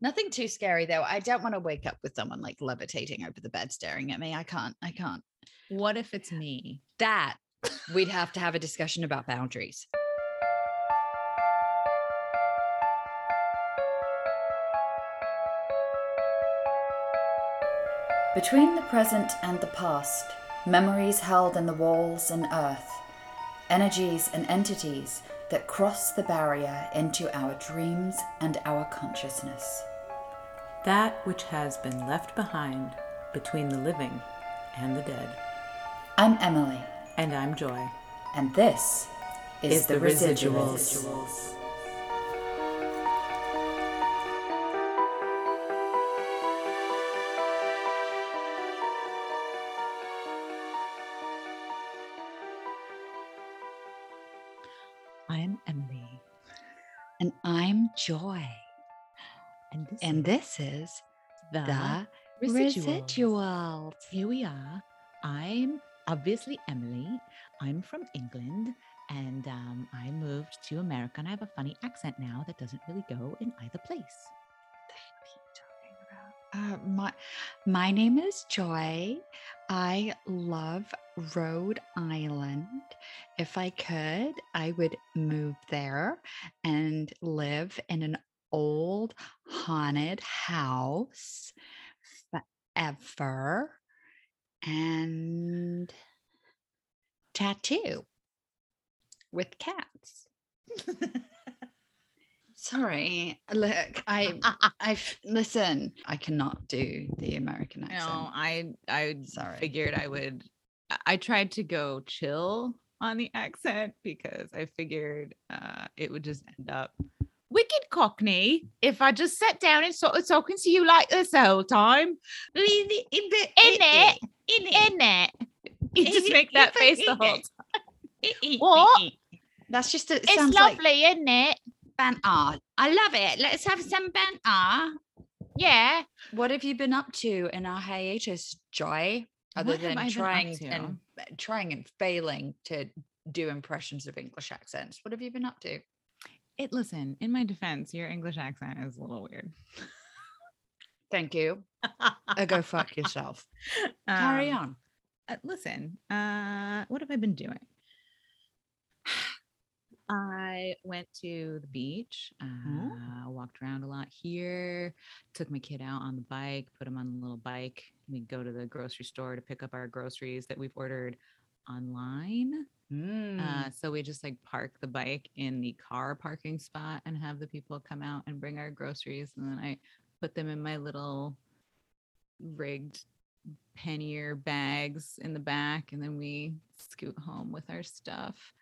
Nothing too scary though. I don't want to wake up with someone like levitating over the bed staring at me. I can't. I can't. What if it's me? That we'd have to have a discussion about boundaries. Between the present and the past, memories held in the walls and earth, energies and entities that cross the barrier into our dreams and our consciousness. That which has been left behind between the living and the dead. I'm Emily, And I'm Joy. and this is, Is the, the residuals. Residuals. Joy. And this And is this is the, the Residuals. residuals. Here we are. I'm obviously Emily. I'm from England and um, I moved to America and I have a funny accent now that doesn't really go in either place. Uh, my my name is Joy. I love Rhode Island. If I could, I would move there and live in an old haunted house forever and tattoo with cats. Sorry, look, I I listen. I cannot do the American accent. No, I I Sorry. figured I would. I- tried to go chill on the accent because I figured uh, it would just end up wicked Cockney if I just sat down and started talking to you like this the whole time. In it, in it, in it. you just make that face the whole time. What? That's just a, it It's sounds like lovely, isn't it? Banter. I love it. Let's have some banter. Yeah. What have you been up to in our hiatus, Joy? Other What than trying and trying and failing to do impressions of English accents. What have you been up to? It listen, in my defense, your English accent is a little weird. Thank you. Uh, go fuck yourself. Carry Um, on. uh, listen, uh, what have I been doing? I went to the beach, uh, walked around a lot here, took my kid out on the bike, put him on the little bike. We go to the grocery store to pick up our groceries that we've ordered online. Mm. Uh, so we just like park the bike in the car parking spot and have the people come out and bring our groceries. And then I put them in my little rigged pannier bags in the back. And then we scoot home with our stuff.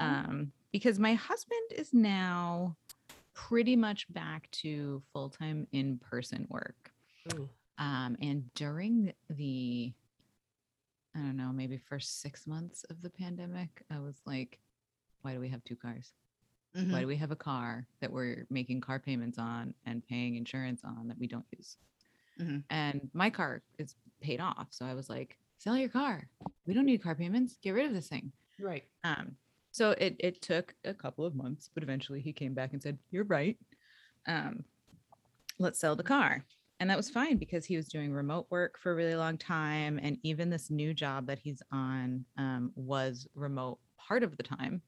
Um, because my husband is now pretty much back to full time in person work. Um, and during the, I don't know, maybe first six months of the pandemic, I was like, why do we have two cars? Mhm. Why do we have a car that we're making car payments on and paying insurance on that we don't use? Mhm. And my car is paid off. So I was like, sell your car. We don't need car payments. Get rid of this thing. Right. Um, so it it took a couple of months, but eventually he came back and said, "You're right. Um, let's sell the car." And that was fine because he was doing remote work for a really long time, and even this new job that he's on um, was remote part of the time.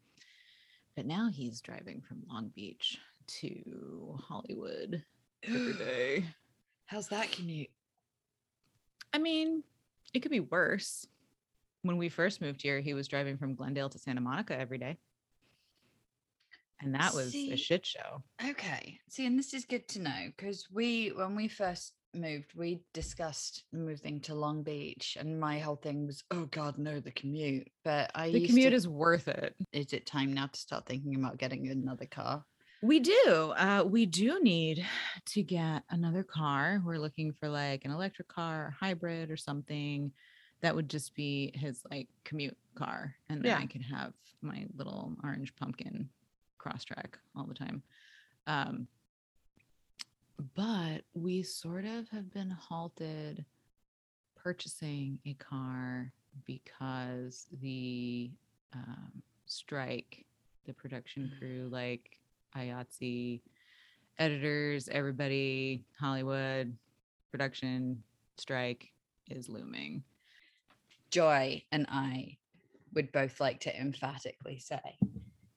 But now he's driving from Long Beach to Hollywood every day. How's that commute? I mean, it could be worse. When we first moved here, he was driving from Glendale to Santa Monica every day. And that was See, a shit show. Okay. See, and this is good to know because we, when we first moved, we discussed moving to Long Beach, and my whole thing was, oh God, no, the commute. But I The commute to- is worth it. Is it time now to start thinking about getting another car? We do. Uh, we do need to get another car. We're looking for like an electric car, or hybrid, or something that would just be his like commute car, and then Yeah. I can have my little orange pumpkin Crosstrek all the time. Um, but we sort of have been halted purchasing a car because the um, strike, the production crew, like IATSE, editors, everybody, Hollywood, production strike is looming. Joy and I would both like to emphatically say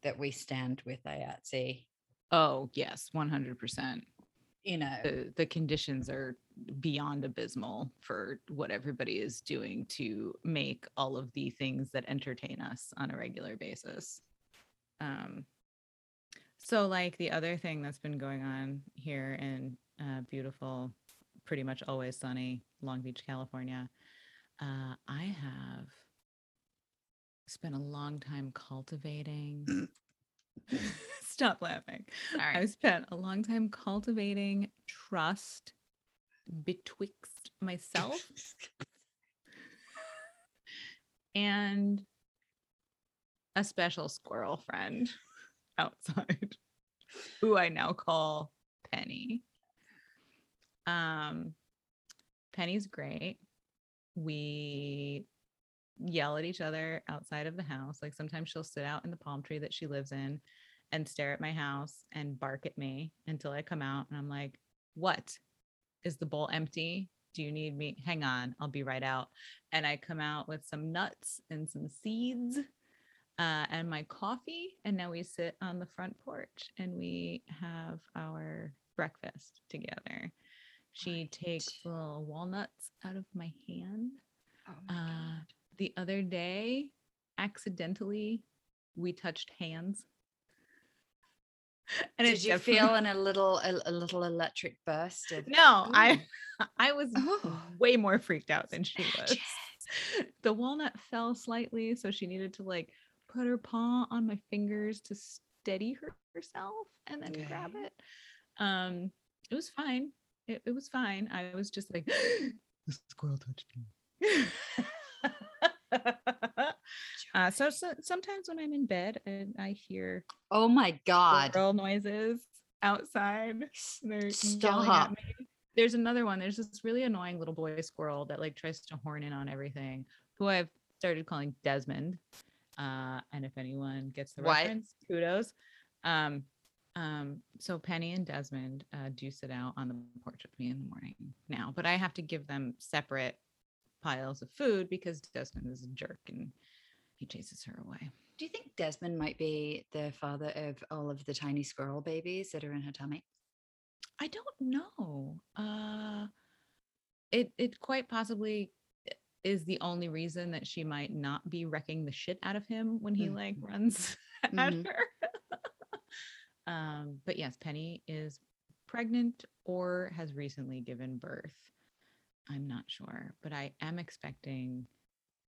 that we stand with IATSE. Oh, yes, 100%. You know, The, the conditions are beyond abysmal for what everybody is doing to make all of the things that entertain us on a regular basis. Um, so, like the other thing that's been going on here in uh, beautiful, pretty much always sunny Long Beach, California, uh, I have spent a long time cultivating. Stop laughing. I've spent a long time cultivating trust betwixt myself and a special squirrel friend outside who I now call Penny. Um Penny's great. We yell at each other outside of the house. Like sometimes she'll sit out in the palm tree that she lives in and stare at my house and bark at me until I come out and I'm like, "What? Is the bowl empty? Do you need me? Hang on, I'll be right out." And I come out with some nuts and some seeds uh, and my coffee. And now we sit on the front porch and we have our breakfast together. She takes Right. little walnuts out of my hand. oh my Uh, the other day, accidentally, we touched hands. And Did you definitely- feel in a little a, a little electric burst of No, Ooh. I I was Oh. way more freaked out than she was. Magic. The walnut fell slightly, so she needed to like put her paw on my fingers to steady her, herself and then grab it. Um, it was fine. It, it was fine. I was just like, the squirrel touched me. uh, so, so sometimes when I'm in bed and I hear Oh my God. squirrel noises outside, they're Stop. There's another one. There's this really annoying little boy squirrel that like tries to horn in on everything, who I've started calling Desmond. Uh, and if anyone gets the What? reference, kudos. Um, um, so Penny and Desmond uh, do sit out on the porch with me in the morning now, but I have to give them separate piles of food because Desmond is a jerk and he chases her away. Do you think Desmond might be the father of all of the tiny squirrel babies that are in her tummy? I don't know. Uh it it quite possibly i- is the only reason that she might not be wrecking the shit out of him when he Mm. like runs at Mhm. her. um but yes, Penny is pregnant or has recently given birth. I'm not sure, but I am expecting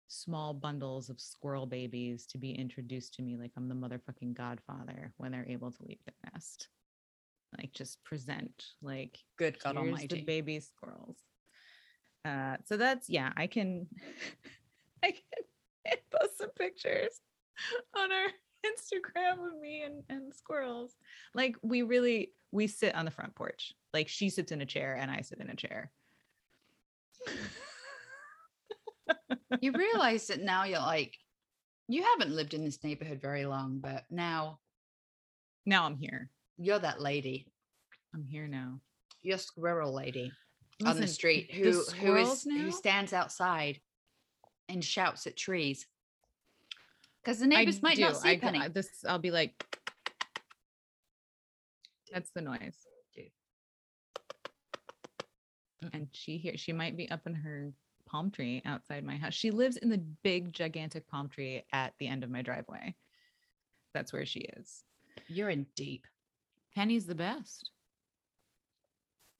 small bundles of squirrel babies to be introduced to me like I'm the motherfucking godfather when they're able to leave their nest. Like just present like Good God Almighty. the baby squirrels. Uh so that's yeah, I can I can post some pictures on our Instagram of me and, and squirrels. Like we really we sit on the front porch. Like she sits in a chair and I sit in a chair. you realize that now you're like, you haven't lived in this neighborhood very long, but now now I'm here. you're that lady, I'm here now. you're squirrel lady on the street who who squirrels is who stands outside and shouts at trees. Because the I neighbors might not see I, Penny. I- this I'll be like that's the noise. Do. And she here she might be up in her palm tree outside my house. She lives in the big gigantic palm tree at the end of my driveway. That's where she is. You're in deep. Penny's the best.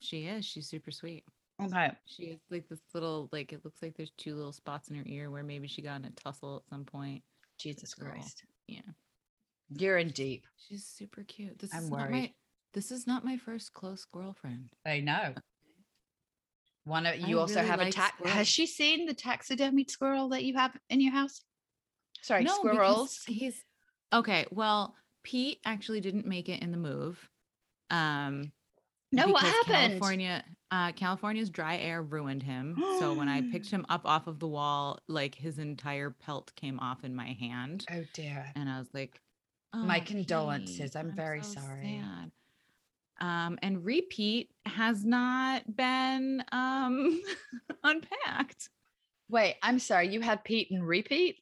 She is. She's super sweet. Okay. She is like this little like it looks like there's two little spots in her ear where maybe she got in a tussle at some point. Jesus Girl. Christ. Yeah. You're in deep. She's super cute. This I'm is not worried. my this is not my first close girlfriend. I know. One of I you also really have a tax. Has she seen the taxidermied squirrel that you have in your house? Sorry, because squirrels. He's okay. Well, Pete actually didn't make it in the move. Um, No, what happened? California, uh, California's dry air ruined him. so when I picked him up off of the wall, like his entire pelt came off in my hand, Oh dear. and I was like, My "Oh, condolences. Pete, I'm very sorry." sad." Um, and repeat has not been um unpacked. Wait, I'm sorry. You had Pete and Repeat?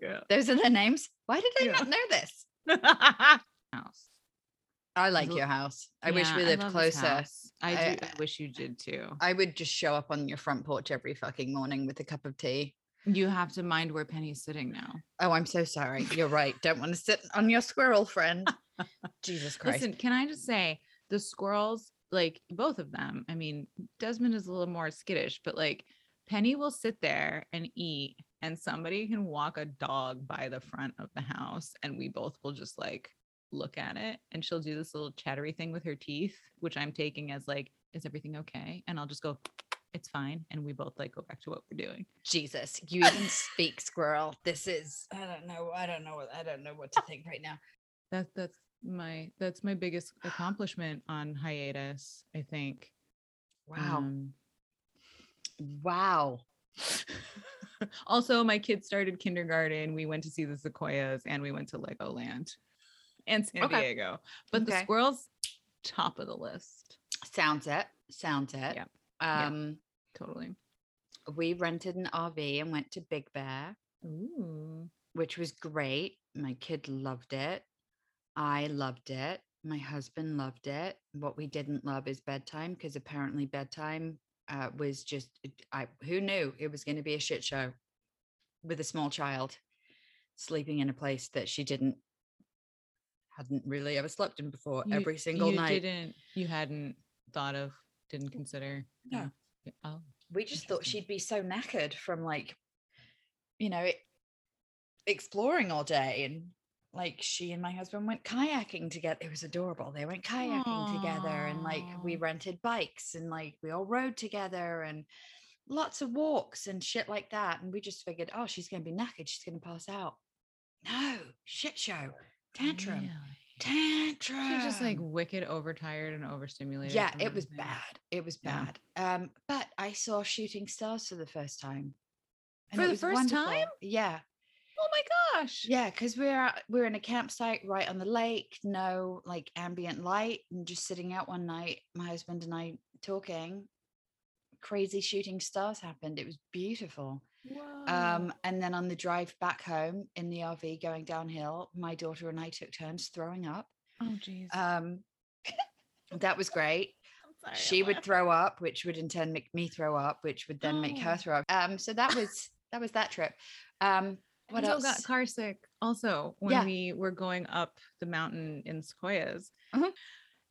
Yeah. Those are their names. Why did I Yeah. not know this? I like your house. I wish we lived this closer. I, I- do I wish you did too. I would just show up on your front porch every fucking morning with a cup of tea. You have to mind where Penny's sitting now. Oh, I'm so sorry. You're right. Don't want to sit on your squirrel friend. Jesus Christ. Listen, can I just say the squirrels, like both of them? I mean, Desmond is a little more skittish, but like Penny will sit there and eat, and somebody can walk a dog by the front of the house, and we both will just like look at it. And she'll do this little chattery thing with her teeth, which I'm taking as like, is everything okay? And I'll just go, it's fine. And we both like go back to what we're doing. Jesus, you even speak squirrel. This is I don't know. I don't know what I don't know what to think right now. That that's my that's my biggest accomplishment on hiatus, I think. Wow. Um, wow. also, my kids started kindergarten. We went to see the sequoias and we went to Legoland and San Okay. Diego. But the squirrels, top of the list. Sounds it. Sounds it. Yeah. Um Totally. we rented an RV and went to Big Bear, Ooh. which was great. My kid loved it. I loved it. My husband loved it. What we didn't love is bedtime because apparently bedtime uh, was just I who knew it was going to be a shit show with a small child sleeping in a place that she didn't hadn't really ever slept in before You- every single you night. Didn't you hadn't thought of, didn't consider? No. Yeah. Oh. we just thought she'd be so knackered from like you know e- exploring all day and like she and my husband went kayaking together it was adorable they went kayaking together and like we rented bikes and like we all rode together and lots of walks and shit like that and we just figured oh she's going to be knackered she's going to pass out no shit show tantrum Really? tantrum She's just like wicked overtired and overstimulated. yeah it was bad it was Yeah. bad um but i saw shooting stars for the first time For the first wonderful. time? yeah Oh my gosh. yeah because we're out, we're in a campsite right on the lake no like ambient light and just sitting out one night my husband and i talking crazy shooting stars happened it was beautiful. Um and then on the drive back home in the rv going downhill my daughter and i took turns throwing up oh jeez. um that was great sorry, she would throw up, which would in turn make me throw up, which would then make her Oh. throw up. Um, so that was that was that trip. Um, what Angel else? got car sick also when Yeah. we were going up the mountain in Sequoias. Mhm.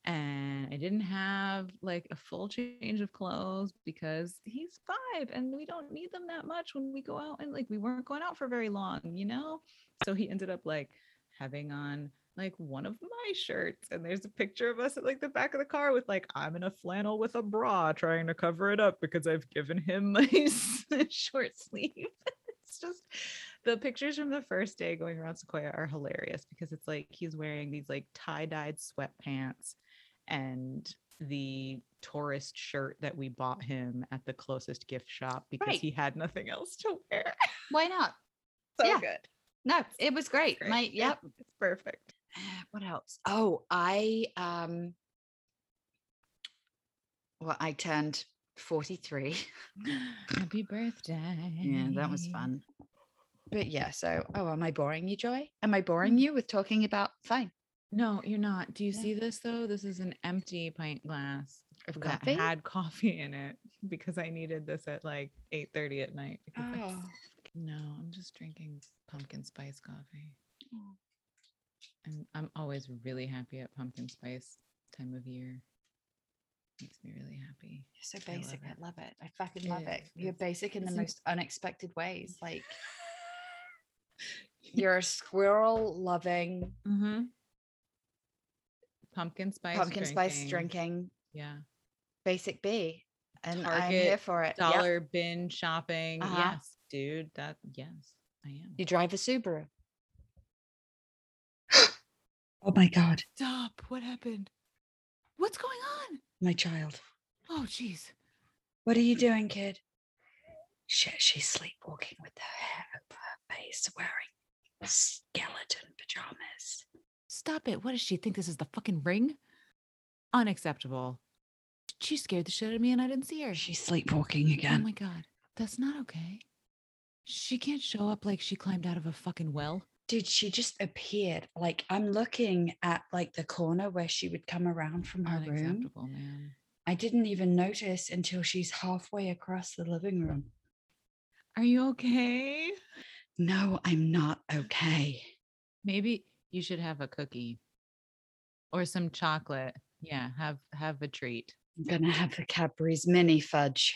And I didn't have like a full change of clothes because he's five and we don't need them that much when we go out and like we weren't going out for very long, you know? So he ended up like having on like one of my shirts and there's a picture of us at like the back of the car with like I'm in a flannel with a bra trying to cover it up because I've given him my short sleeve. it's just the pictures from the first day going around Sequoia are hilarious because it's like he's wearing these like tie-dyed sweatpants and the tourist shirt that we bought him at the closest gift shop because Right. he had nothing else to wear. Why not? so Yeah. good. No, it was great. Great. My yep. It's perfect. What else? Oh, I um. Well, I turned forty-three. Happy birthday. yeah, that was fun. But yeah, so oh, am I boring you, Joy? Am I boring you with talking about fine No, you're not. Do you see this though? This is an empty pint glass of coffee? had coffee in it because I needed this at like 8:30 at night. Oh. No, I'm just drinking pumpkin spice coffee. Oh. And I'm always really happy at pumpkin spice time of year. Makes me really happy. You're so I love basic. I love it. I fucking It love it. You're basic in the most unexpected ways. Like you're a squirrel loving Mm-hmm. Pumpkin spice. pumpkin spice drinking. drinking Yeah. basic B. And I'm Target here for it. Yep. Dollar bin shopping. Uh-huh. Yes, dude. That yes, I am. You drive a Subaru. oh my god, Stop. What happened? What's going on? my child. Oh, jeez. What are you doing, kid? Shit, she's sleepwalking with her hair over her face, wearing skeleton pajamas. Stop it. What does she think? This is the fucking ring? unacceptable. She scared the shit out of me and I didn't see her. She's sleepwalking oh again. Oh my god. That's not okay. She can't show up like she climbed out of a fucking well. Dude, she just appeared. Like I'm looking at like the corner where she would come around from her room. Unacceptable, man. I didn't even notice until she's halfway across the living room. Are you okay? No, I'm not okay. Maybe you should have a cookie or some chocolate. Yeah, have have a treat. I'm gonna have the Cadbury's mini fudge.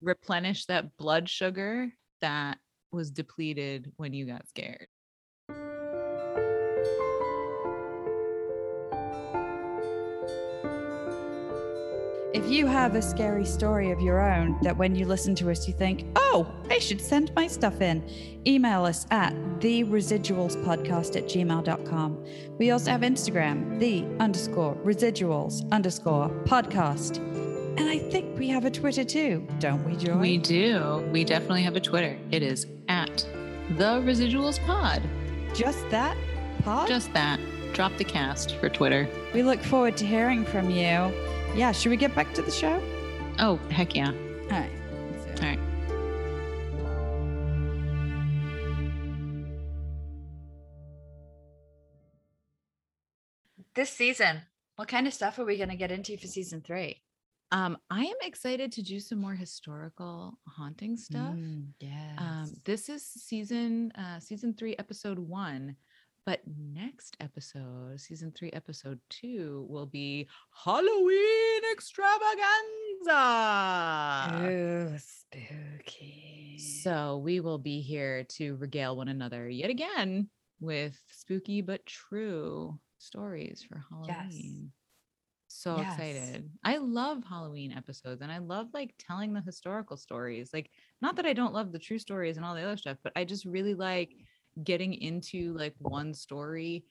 Replenish that blood sugar that was depleted when you got scared. If you have a scary story of your own that when you listen to us you think, oh, I should send my stuff in, email us at the residualspodcast at gmail.com. We also have Instagram, the underscore residuals underscore podcast. And I think we have a Twitter too, don't we, Joy? We do. We definitely have a Twitter. It is at the residuals pod. Just that pod? Just that. Drop the cast for Twitter. we look forward to hearing from you. Yeah, should we get back to the show? Oh, heck yeah. All right. All right. This season, what kind of stuff are we going to get into for season three? Um, I am excited to do some more historical haunting stuff. yes. Um, this is season uh season three, episode one. But next episode, season three, episode two, will be Halloween extravaganza. Ooh, spooky. So we will be here to regale one another yet again with spooky but true stories for Halloween. So Yes. excited. I love Halloween episodes and I love like telling the historical stories. Like, not that I don't love the true stories and all the other stuff, but I just really like getting into like one story.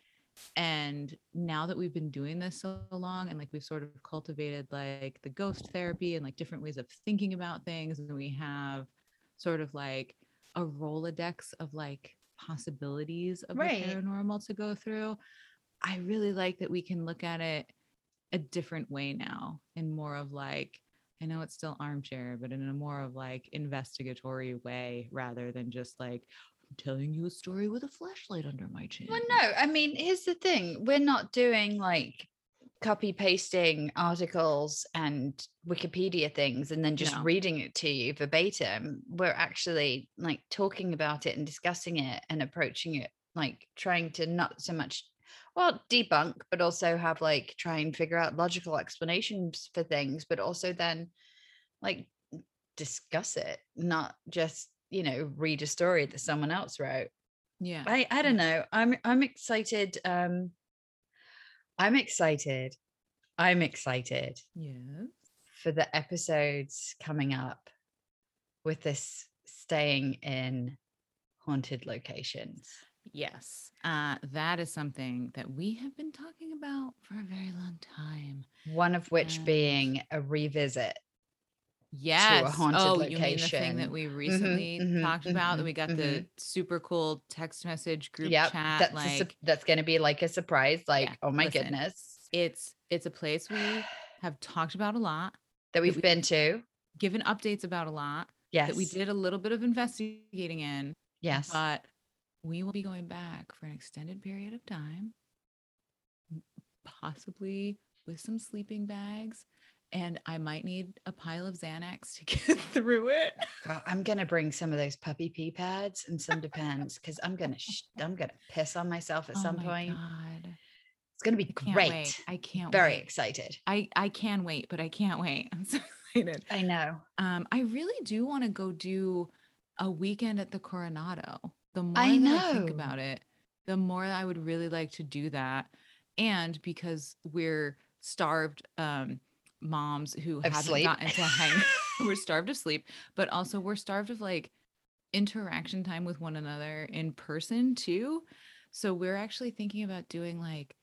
And now that we've been doing this so long and like we've sort of cultivated like the ghost therapy and like different ways of thinking about things, and we have sort of like a Rolodex of like possibilities of Right. the paranormal to go through. I really like that we can look at it a different way now and more of like I know it's still armchair, but in a more of like investigatory way rather than just like telling you a story with a flashlight under my chin. Well, no, I mean, here's the thing we're not doing like copy pasting articles and Wikipedia things and then just No. reading it to you verbatim. We're actually like talking about it and discussing it and approaching it, like trying to not so much, well, debunk, but also have like try and figure out logical explanations for things, but also then like discuss it, not just, you know, read a story that someone else wrote. Yeah. I I don't know. I'm I'm excited. Um I'm excited. I'm excited yeah for the episodes coming up with this staying in haunted locations. Yes. Uh, that is something that we have been talking about for a very long time. One of which Yes. being a revisit. Yes. haunted oh, you mean the thing that we recently mhm, talked about that mhm, we got the super cool text message group Yep, chat that's like sup- that's going to be like a surprise. Like, oh my listen, goodness, it's it's a place we have talked about a lot, that we've we- been to. given updates about a lot, Yes, that we did a little bit of investigating in, Yes, but we will be going back for an extended period of time, possibly with some sleeping bags. And I might need a pile of Xanax to get through it. I'm gonna bring some of those puppy pee pads and some Depends because I'm gonna sh- I'm gonna piss on myself at Oh some my point. God. It's gonna be I can't great. wait. I can't Very wait. excited. I, I can wait, but I can't wait. I'm so excited. I know. Um, I really do want to go do a weekend at the Coronado. The more I that I think about it, the more I would really like to do that. And because we're starved um, moms who Of haven't sleep. gotten to hang, we're starved of sleep, but also we're starved of like interaction time with one another in person too. So we're actually thinking about doing like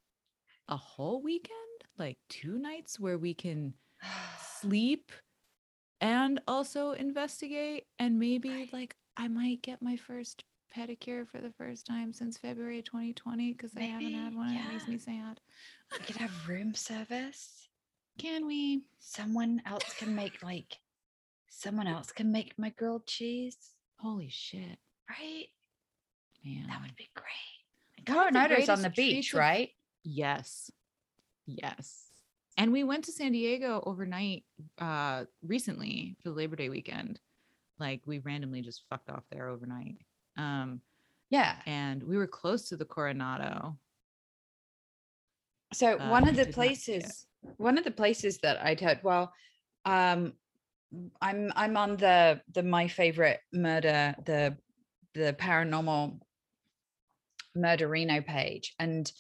a whole weekend, like two nights where we can sleep and also investigate and maybe Right. like I might get my first pedicure for the first time since February 2020 because I haven't had one and it makes me sad. we could have room service. Can we? Someone else can make like someone else can make my grilled cheese, Holy shit, right? man. That would be great. Coronado's on the beach, of- right? Yes. Yes. And we went to San Diego overnight uh recently for the Labor Day weekend. Like we randomly just fucked off there overnight. Um Yeah. and we were close to the Coronado. So Uh, one of the did not see places, one of the places that I'd heard, well, um, I'm I'm on the the my favorite murder the the paranormal murderino page, and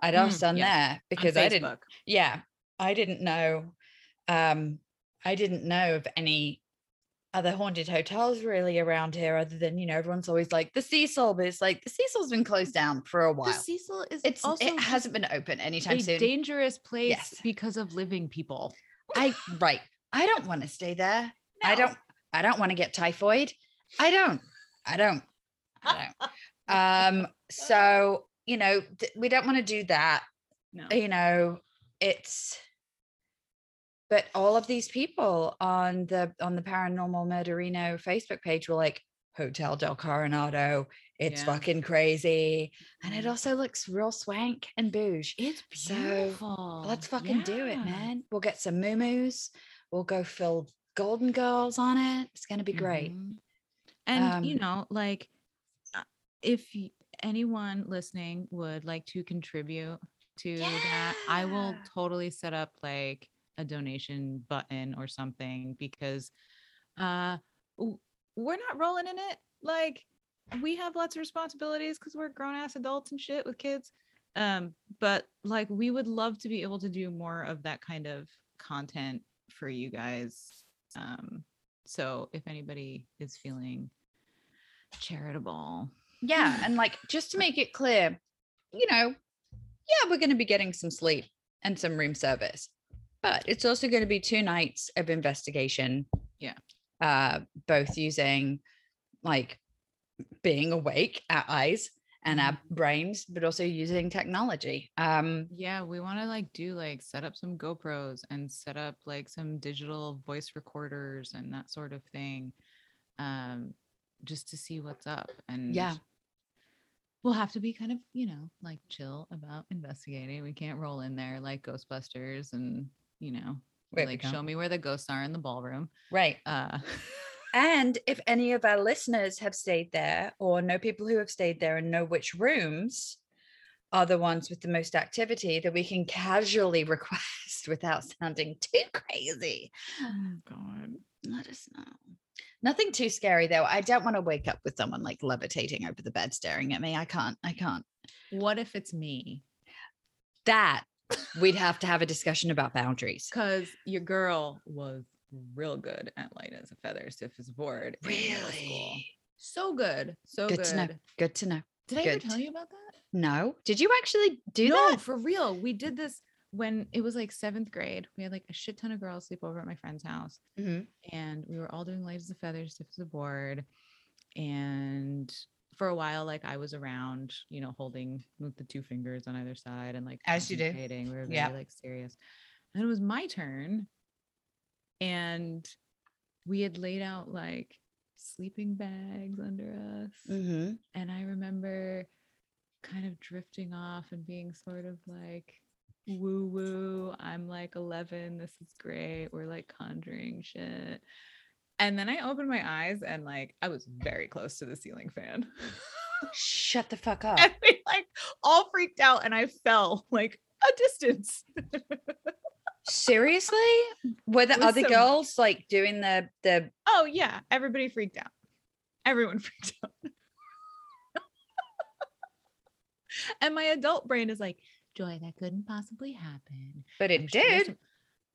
I'd Mm, asked on yes, there on because I didn't, yeah, I didn't know, um, I didn't know of any other haunted hotels really around here, other than you know everyone's always like the Cecil, but it's like the Cecil's been closed down for a while. The. Cecil is It's also it hasn't been open anytime a soon. dangerous place Yes. because of living people. I right. I don't want to stay there. I don't I don't want to get typhoid. I don't. I don't. I don't. um so, you know, th- we don't want to do that. No. You know, it's but all of these people on the on the paranormal murderino Facebook page were like Hotel del Coronado. It's Yeah. fucking crazy. And it Mhm. also looks real swank and bouge. It's So, beautiful. Let's fucking do it, man. We'll get some moo We'll go fill Golden Girls on it. It's gonna be great. Mhm. And you Um, know, like uh, if anyone listening would like to contribute to that, I will totally set up like a donation button or something because uh we're not rolling in it. Like we have lots of responsibilities because we're grown ass adults and shit with kids. Um, but like we would love to be able to do more of that kind of content for you guys. Um, so if anybody is feeling charitable, Yeah, and like just to make it clear, you know, yeah, we're gonna be getting some sleep and some room service, but it's also going to be two nights of investigation. Yeah. Uh, both using like being awake, our eyes and our brains, but also using technology. Um, yeah, we want to like do like set up some GoPros and set up like some digital voice recorders and that sort of thing. Um, just to see what's up. And Yeah. we'll have to be kind of, you know, like chill about investigating. We can't roll in there like Ghostbusters and, you know, Wait, like show me where the ghosts are in the ballroom. right. Uh And if any of our listeners have stayed there or know people who have stayed there and know which rooms are the ones with the most activity that we can casually request without sounding too crazy, oh god. let us know. Nothing too scary though. I don't want to wake up with someone like levitating over the bed staring at me. I can't. I can't. What if it's me? That we'd have to have a discussion about boundaries. Because your girl was real good at light as a feather, stiff as a board. in middle school. Really? So good. So Good good. to know. Good to know. Did I ever tell you about that? No. Did you actually do no, that? for real. We did this when it was like seventh grade. We had like a shit ton of girls sleep over at my friend's house. Mhm. and we were all doing light as a feather, stiff as a board. And for a while, like I was around, you know, holding with the two fingers on either side and like As you do. We were very Yeah. like serious. And it was my turn. And we had laid out like sleeping bags under us. Mhm. And I remember kind of drifting off and being sort of like woo woo. I'm like 11. This is great. We're like conjuring shit. And then I opened my eyes and like I was very close to the ceiling fan. Shut the fuck up. and we like all freaked out and I fell like a distance. Seriously? Were the other some- girls like doing the the Oh yeah, everybody freaked out. Everyone freaked out. and my adult brain is like, Joy, that couldn't possibly happen. but I'm it sure did.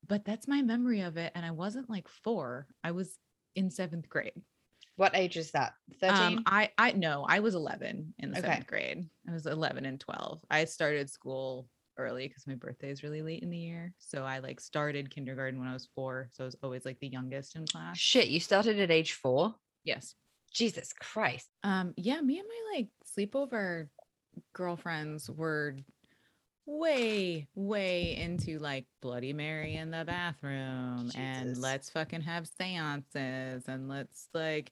But that's my memory of it. And I wasn't like four. I was in seventh grade. What age is that? 13? Um, I I no, I was 11 in the Okay. seventh grade. I was 11 and 12. I started school early because my birthday is really late in the year. So I like started kindergarten when I was four. So I was always like the youngest in class. Shit, you started at age 4? Yes. Jesus Christ. Um, yeah, me and my like sleepover girlfriends were way, way into like Bloody Mary in the bathroom and let's fucking have seances and let's like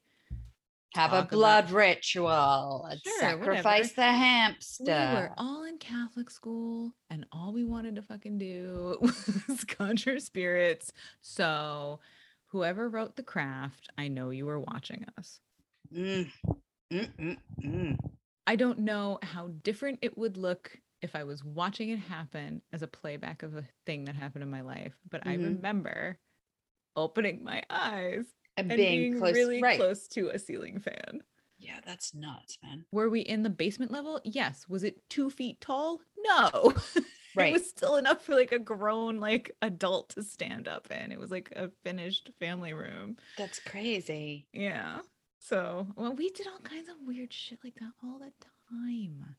Have a talk about- blood ritual. and Sure, sacrifice the hamster. we were all in Catholic school and all we wanted to fucking do was conjure spirits. So whoever wrote the craft, I know you were watching us. Mm, mm, mm, mm. I don't know how different it would look if I was watching it happen as a playback of a thing that happened in my life, but I Mhm. remember opening my eyes And, and being, being, close, really right? close to a ceiling fan. Yeah, that's nuts, man. Were we in the basement level? Yes. Was it two feet tall? No. Right. it was still enough for like a grown like adult to stand up in. It was like a finished family room. That's crazy. Yeah. So well, we did all kinds of weird shit like that all the time.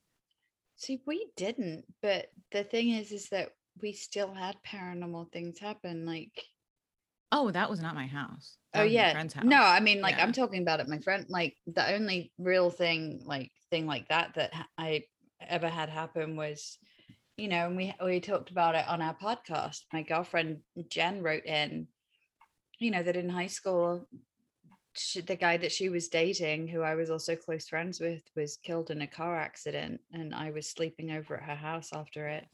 See, we didn't, but the thing is, is that we still had paranormal things happen. Like, Oh, that was not my house. Oh, that oh yeah, friend's house. no, I mean, like Yeah. I'm talking about it. My friend, like the only real thing, like thing like that that I ever had happen was, you know, and we we talked about it on our podcast. My girlfriend Jen wrote in, you know, that in high school, she, the guy that she was dating, who I was also close friends with, was killed in a car accident, and I was sleeping over at her house after it.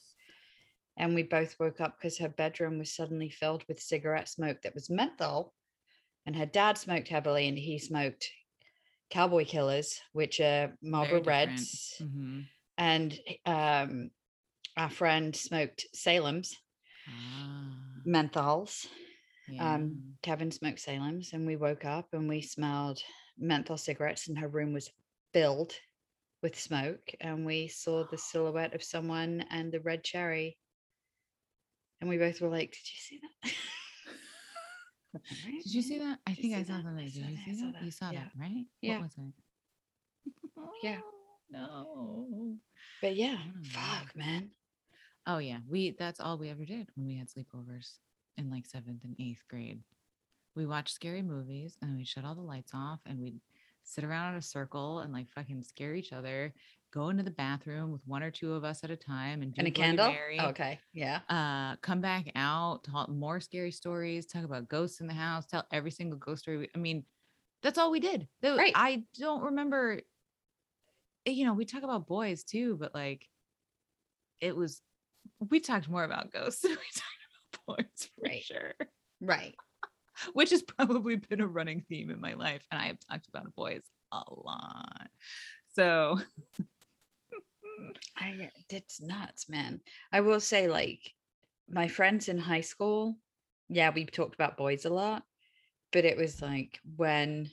And we both woke up because her bedroom was suddenly filled with cigarette smoke that was menthol. And her dad smoked heavily, and he smoked Cowboy Killers, which are Marlboro. Reds. Mhm. And um, our friend smoked Salem's Ah, menthols. Yeah. Um, Kevin smoked Salem's, and we woke up and we smelled menthol cigarettes, and her room was filled with smoke. And we saw the silhouette of someone and the red cherry. And we both were like, Did you see that? Did you see that? I Did think I saw that? something. Did you see saw that? that. You saw Yeah. that, right? Yeah. What was it? Yeah. No. But yeah, I don't know. fuck, man. Oh yeah, we that's all we ever did when we had sleepovers in like seventh and eighth grade. We watched scary movies and we'd shut all the lights off and we'd sit around in a circle and like fucking scare each other. Go into the bathroom with one or two of us at a time and do And a Bloody candle? Mary. Oh, okay. Yeah. Uh, come back out, talk more scary stories, talk about ghosts in the house, tell every single ghost story. we- I mean, that's all we did. That- Right. I don't remember. eh, You know, we talk about boys too, but like, it was. We talked more about ghosts than we talked about boys for Right. sure. Right. Which has probably been a running theme in my life, and I have talked about boys a lot. So, I uh, it's nuts, man. I will say, like, my friends in high school, yeah, we talked about boys a lot, but it was like when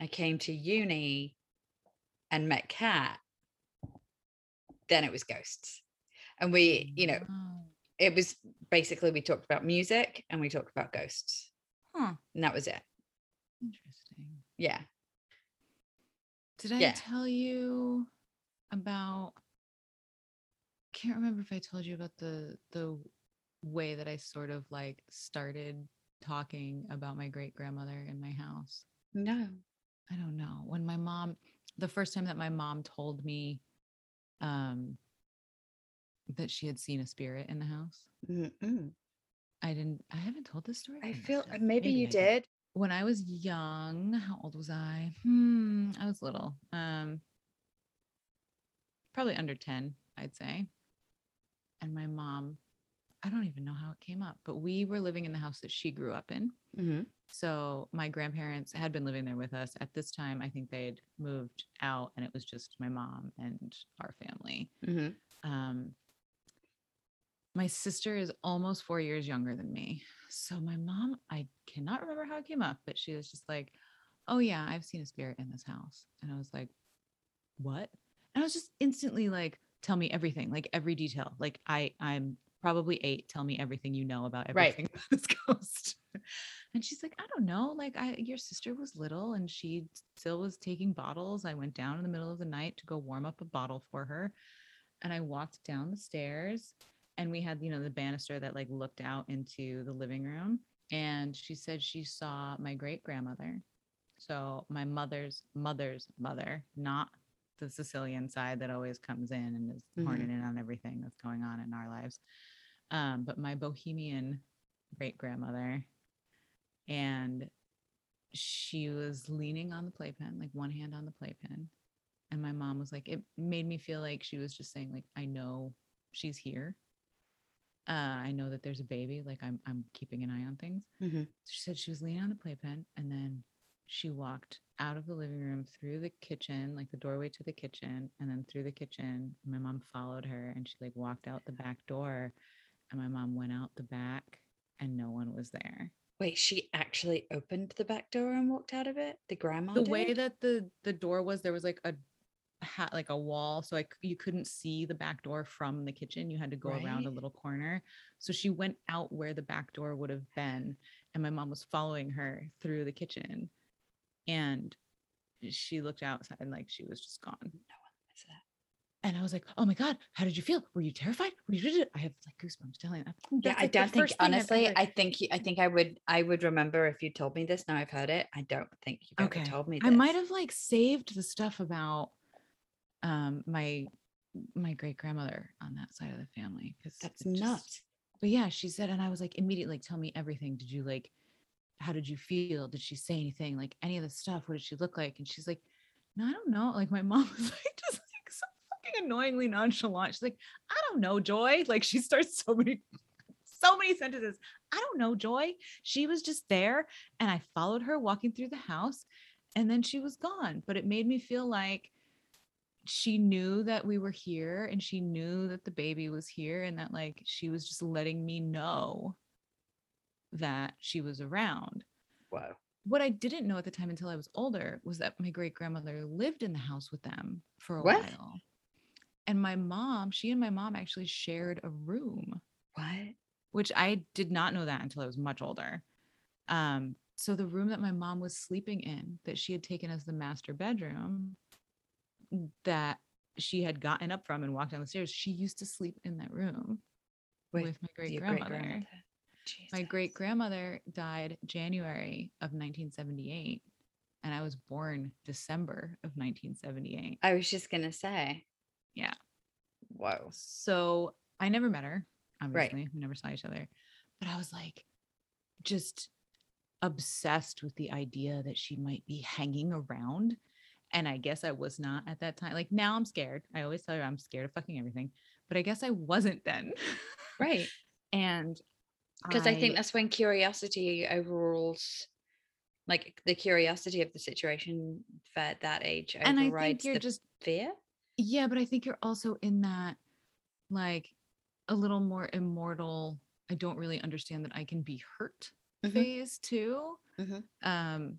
I came to uni and met Kat, then it was ghosts. And we, you know, Oh, it was basically we talked about music and we talked about ghosts. huh, And that was it. interesting. Yeah. Did I Yeah. tell you about can't remember if I told you about the the way that I sort of like started talking about my great grandmother in my house. No. I don't know. When my mom the first time that my mom told me um that she had seen a spirit in the house. Mm-mm. I didn't I haven't told this story. I feel have. maybe, you I did. when I was young, how old was I? Hmm, I was little. Um probably under 10, I'd say. And my mom, I don't even know how it came up, but we were living in the house that she grew up in. Mhm. So my grandparents had been living there with us. At this time, I think they'd moved out and it was just my mom and our family. Mhm. Um, my sister is almost four years younger than me. So my mom, I cannot remember how it came up, but she was just like, "Oh yeah, I've seen a spirit in this house," and I was like, "What?" And I was just instantly like, "Tell me everything, like every detail. Like I, I'm probably eight. Tell me everything you know about Right. everything about this ghost." And she's like, "I don't know. Like I, your sister was little and she still was taking bottles. I went down in the middle of the night to go warm up a bottle for her." and I walked down the stairs and we had, you know, the banister that like looked out into the living room. And she said she saw my great grandmother. So my mother's mother's mother, not the Sicilian side that always comes in and is Mhm. horning in on everything that's going on in our lives. Um, but my bohemian great grandmother, and she was leaning on the playpen, like one hand on the playpen. And my mom was like, it made me feel like she was just saying, like, I know she's here. Uh, I know that there's a baby. Like I'm I'm keeping an eye on things. Mhm. She said she was leaning on the playpen and then she walked out of the living room through the kitchen, like the doorway to the kitchen, and then through the kitchen. My mom followed her and she like walked out the back door. And my mom went out the back and no one was there. Wait, she actually opened the back door and walked out of it? The grandma the way that the the door was there was like a hat like a wall so like you couldn't see the back door from the kitchen you had to go around a little corner. So she went out where the back door would have been and my mom was following her through the kitchen and she looked outside and like she was just gone. That- and i was like oh my god how did you feel? Were you terrified? Were you i have like goosebumps telling that. Yeah, That's, I don't think first thing I've honestly, I think I think I would I would remember if you told me this. Now I've heard it. I don't think you've okay. ever told me i might have like saved the stuff about um my my great grandmother on that side of the family because That's nuts. but yeah she said and i was like immediately like tell me everything. Did you like how did you feel? Did she say anything? Like any of the stuff? What did she look like? And she's like no i don't know. Like my mom was like just like so fucking annoyingly nonchalant. She's like i don't know joy. Like she starts so many so many sentences. I don't know joy. She was just there and i followed her walking through the house and then she was gone. But it made me feel like she knew that we were here and she knew that the baby was here and that like she was just letting me know that she was around Wow. what i didn't know at the time until i was older was that my great grandmother lived in the house with them for a What? while and my mom she and my mom actually shared a room What? which I did not know that until I was much older. Um, so the room that my mom was sleeping in, that she had taken as the master bedroom, that she had gotten up from and walked down the stairs, she used to sleep in that room With with my great grandmother. My great grandmother died January of 1978, and I was born December of 1978. I was just gonna say. Yeah. Whoa. So I never met her, Right. obviously. We never saw each other. But I was like just obsessed with the idea that she might be hanging around. And I guess I was not at that time. Like now I'm scared. I always tell her I'm scared of fucking everything. But I guess I wasn't then. Right. and Because I, think that's when curiosity overrules like the curiosity of the situation for at that age and I think you're just fear. Yeah, but I think you're also in that like a little more immortal. I don't really understand that I can be hurt Mhm. phase too. Mhm. Um,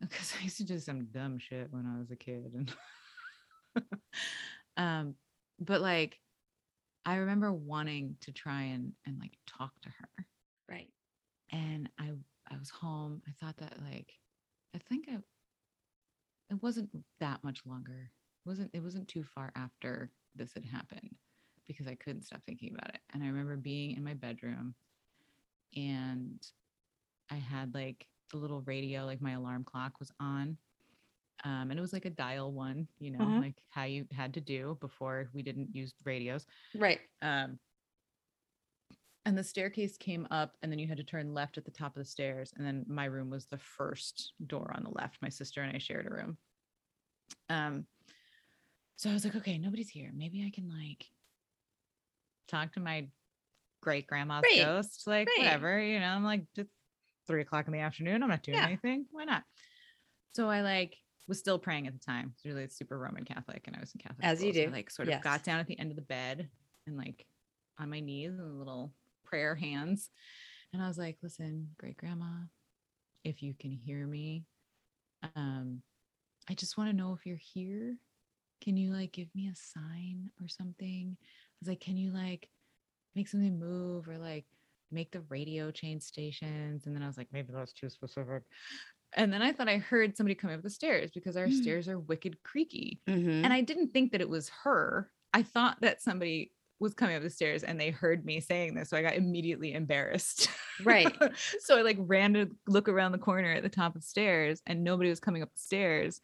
because I used to do some dumb shit when I was a kid, and um, but like I remember wanting to try and and like talk to her, Right. and I I was home. I thought that like I think I it wasn't that much longer. It wasn't it wasn't too far after this had happened because I couldn't stop thinking about it. And I remember being in my bedroom and I had like the little radio, like my alarm clock was on. Um, and it was like a dial one, you know, Mhm. like how you had to do before we didn't use radios. Right. Um, and the staircase came up, and then you had to turn left at the top of the stairs. And then my room was the first door on the left. My sister and I shared a room. Um, so I was like, okay, nobody's here. Maybe I can like talk to my great grandma's Right, ghost, like right. whatever, you know. I'm like, it's three o'clock in the afternoon. I'm not doing Yeah. anything. Why not? So I like was still praying at the time. It's really super Roman Catholic, and I was in Catholic. As you school, so I, do, like sort yes. of got down at the end of the bed and like on my knees and little prayer hands. And I was like, listen, great grandma, if you can hear me, um, I just want to know if you're here. Can you like give me a sign or something? I was like, can you like make something move or like make the radio change stations? And then I was like, maybe that's too specific. And then I thought I heard somebody coming up the stairs because our Mm. stairs are wicked creaky Mm-hmm. and I didn't think that it was her. I thought that somebody was coming up the stairs and they heard me saying this. So I got immediately embarrassed. Right. so I like ran to look around the corner at the top of stairs and nobody was coming up the stairs.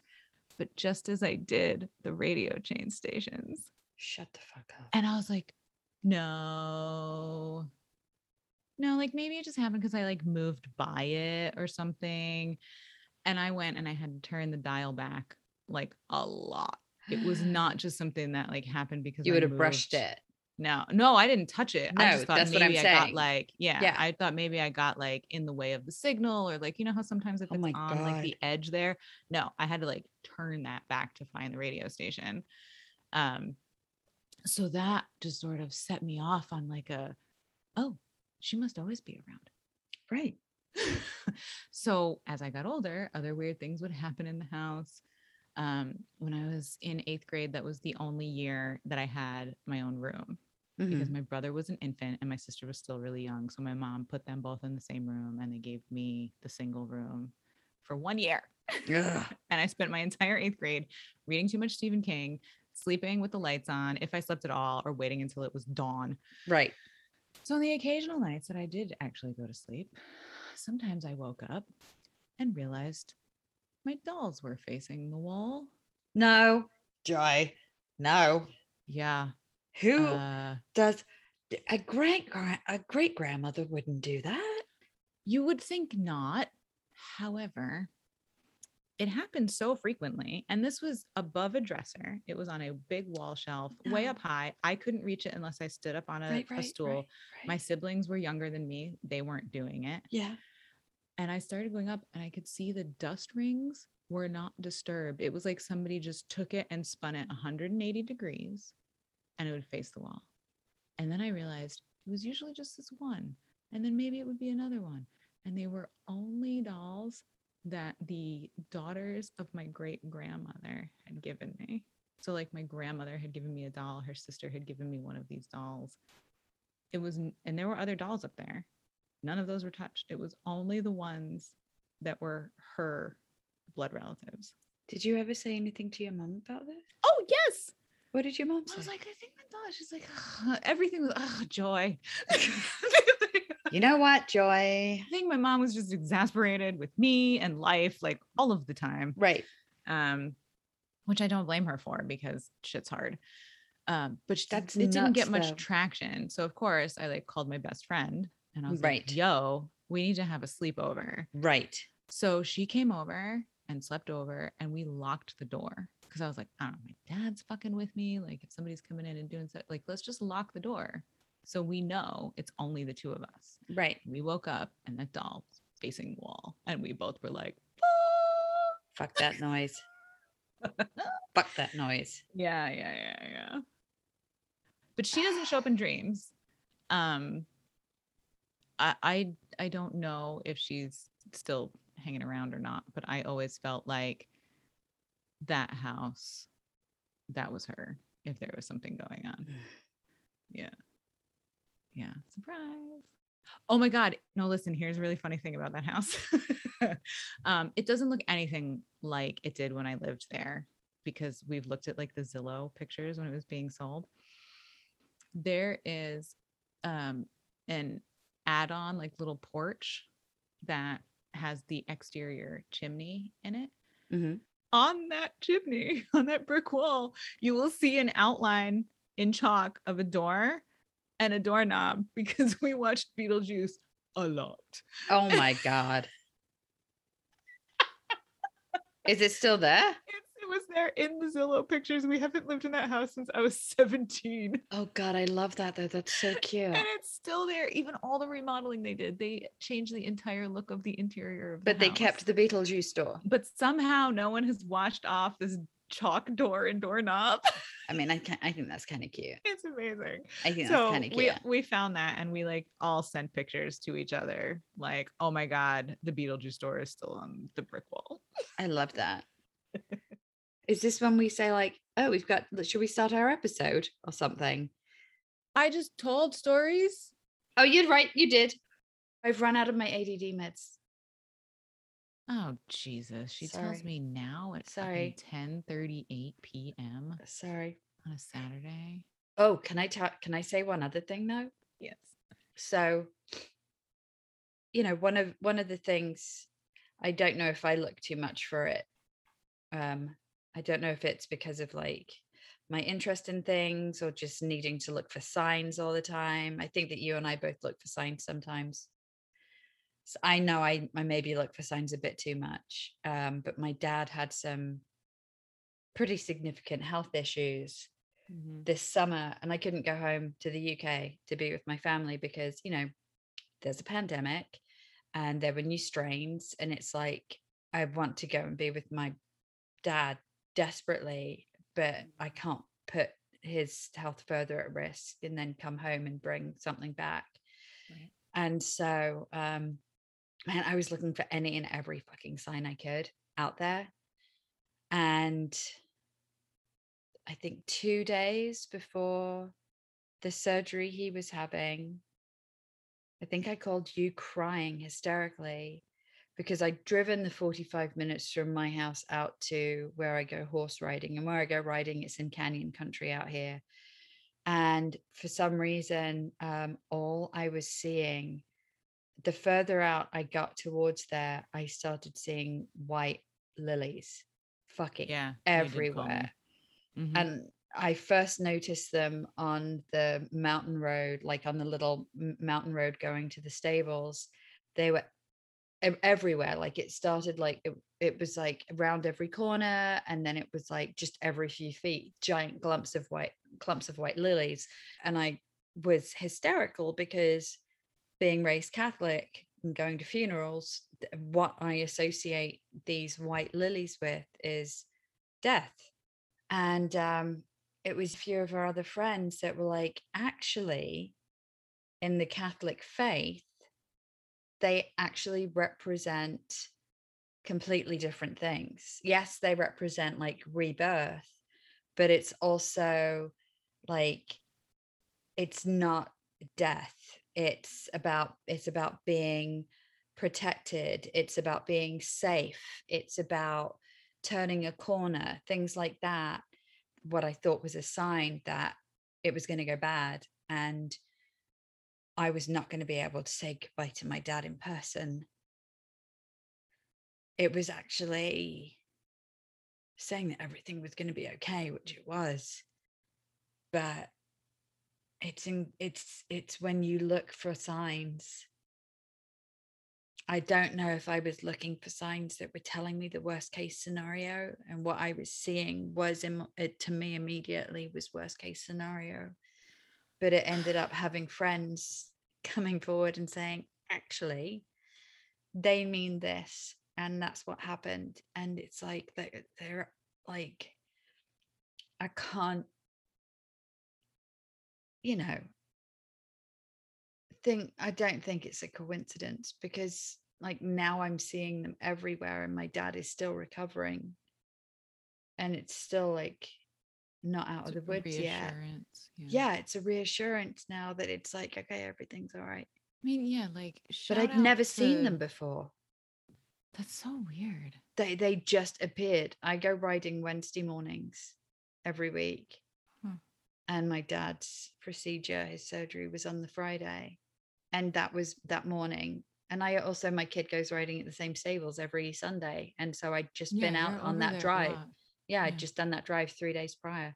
But just as I did, the radio changed stations. Shut the fuck up. And I was like, no. No, like maybe it just happened because I like moved by it or something. And I went and I had to turn the dial back like a lot. It was not just something that like happened because you would have brushed it. No, no, I didn't touch it. I just thought that's what maybe I'm I got like, yeah, Yeah. I thought maybe I got like in the way of the signal or like, you know how sometimes if Oh it's on like the edge there. No, I had to like turn that back to find the radio station. Um, so that just sort of set me off on like a, oh, she must always be around. Right. so as I got older, other weird things would happen in the house. Um, when I was in eighth grade, that was the only year that I had my own room because Mhm. my brother was an infant and my sister was still really young. So my mom put them both in the same room and they gave me the single room for one year. Ugh. and I spent my entire eighth grade reading too much Stephen King, sleeping with the lights on, if I slept at all, or waiting until it was dawn. Right. So on the occasional nights that I did actually go to sleep, sometimes I woke up and realized my dolls were facing the wall. No, Joy. No. Yeah. Who Uh, does a great a great grandmother wouldn't do that? you would think not. However, it happened so frequently. And this was above a dresser. It was on a big wall shelf, way up high. I couldn't reach it unless I stood up on a, right, a right, stool. right, My siblings were younger than me, they weren't doing it. yeah. and I started going up and I could see the dust rings were not disturbed. It was like somebody just took it and spun it 180 degrees and it would face the wall. And then I realized it was usually just this one. And then maybe it would be another one. And they were only dolls that the daughters of my great grandmother had given me. So, like, my grandmother had given me a doll, her sister had given me one of these dolls. It was, and there were other dolls up there. None of those were touched. It was only the ones that were her blood relatives. Did you ever say anything to your mom about this? Oh, yes. What did your mom say? I was like, I think my doll. She's like, "Ugh," everything was, oh, joy. you know what, Joy? I think my mom was just exasperated with me and life, like all of the time. Right. Um, which I don't blame her for because shit's hard. Um, but That's it didn't get much though. traction. So of course I like called my best friend and I was Right. like, yo, we need to have a sleepover. Right. So she came over and slept over and we locked the door because I was like, I don't know, my dad's fucking with me. Like if somebody's coming in and doing so, like, let's just lock the door. So we know it's only the two of us. Right. We woke up and that doll was facing the wall and we both were like, Fuck that noise. Fuck that noise. yeah, yeah, yeah, yeah. But she doesn't show up in dreams. Um, I, I, I don't know if she's still hanging around or not, but I always felt like that house, that was her. If there was something going on, yeah, yeah, surprise. Oh my god! No, listen. Here's a really funny thing about that house. um, it doesn't look anything like it did when I lived there because we've looked at like the Zillow pictures when it was being sold. There is um an add-on like little porch that has the exterior chimney in it. Mhm. On that chimney, on that brick wall, you will see an outline in chalk of a door and a doorknob because we watched Beetlejuice a lot. Oh my god. Is it still there? It's, it was there in the Zillow pictures. We haven't lived in that house since I was 17. Oh god, I love that though. That's so cute. And it's still there. Even all the remodeling they did, they changed the entire look of the interior of the But they house. kept the Beetlejuice door. But somehow no one has washed off this chalk door and doorknob. I mean, I can I think that's kind of cute. it's amazing. I think that's So kind of we cute. we found that and we like all sent pictures to each other. Like, oh my god, the Beetlejuice door is still on the brick wall. I love that. Is this when we say like, oh, we've got should we start our episode or something? I just told stories. Oh, you're right, you did. I've run out of my ADD meds. Oh Jesus! She tells me now at Sorry. ten thirty eight p.m. Sorry. on a Saturday. Oh, can I tell can I say one other thing though? Yes. So, you know, one of one of the things I don't know if I look too much for it. Um, I don't know if it's because of like my interest in things or just needing to look for signs all the time. I think that you and I both look for signs sometimes. So I know I, I maybe look for signs a bit too much. Um, but my dad had some pretty significant health issues Mhm. this summer and I couldn't go home to the UK to be with my family because, you know, there's a pandemic and there were new strains and it's like I want to go and be with my dad desperately, but I can't put his health further at risk and then come home and bring something back. Right. And so um man, I was looking for any and every fucking sign I could out there. And I think two days before the surgery he was having, I think I called you crying hysterically because I'd driven the 45 minutes from my house out to where I go horse riding. And where I go riding, it's in canyon country out here. And for some reason, um, all I was seeing, the further out I got towards there, I started seeing white lilies fucking Yeah. you did call me. everywhere Mhm. and I first noticed them on the mountain road, like on the little mountain road going to the stables. They were everywhere. Like it started like it, it was like around every corner, and then it was like just every few feet, giant clumps of white clumps of white lilies. And I was hysterical because being raised Catholic and going to funerals, what I associate these white lilies with is death. And um, it was a few of our other friends that were like actually in the catholic faith they actually represent completely different things. Yes they represent like rebirth but it's also like it's not death it's about it's about being protected it's about being safe it's about turning a corner things like that what i thought was a sign that it was going to go bad and i was not going to be able to say goodbye to my dad in person. It was actually saying that everything was going to be okay which it was but it's in it's it's when you look for signs. I don't know if i was looking for signs that were telling me the worst case scenario and what i was seeing was in it to me immediately was worst case scenario. But it ended up having friends coming forward and saying actually they mean this and that's what happened. And it's like they're, they're like i can't you know think i don't think it's a coincidence because like now i'm seeing them everywhere and my dad is still recovering. And it's still like not out of the woods yet. reassurance, yeah. It's a reassurance now that it's like okay everything's all right. I mean, yeah, like but i'd never seen them before. That's so weird. they they just appeared. I go riding wednesday mornings every week. And my dad's procedure his surgery was on the friday and that was that morning and i also my kid goes riding at the same stables every sunday and so i'd just been out on that drive yeah Yeah. i'd just done that drive three days prior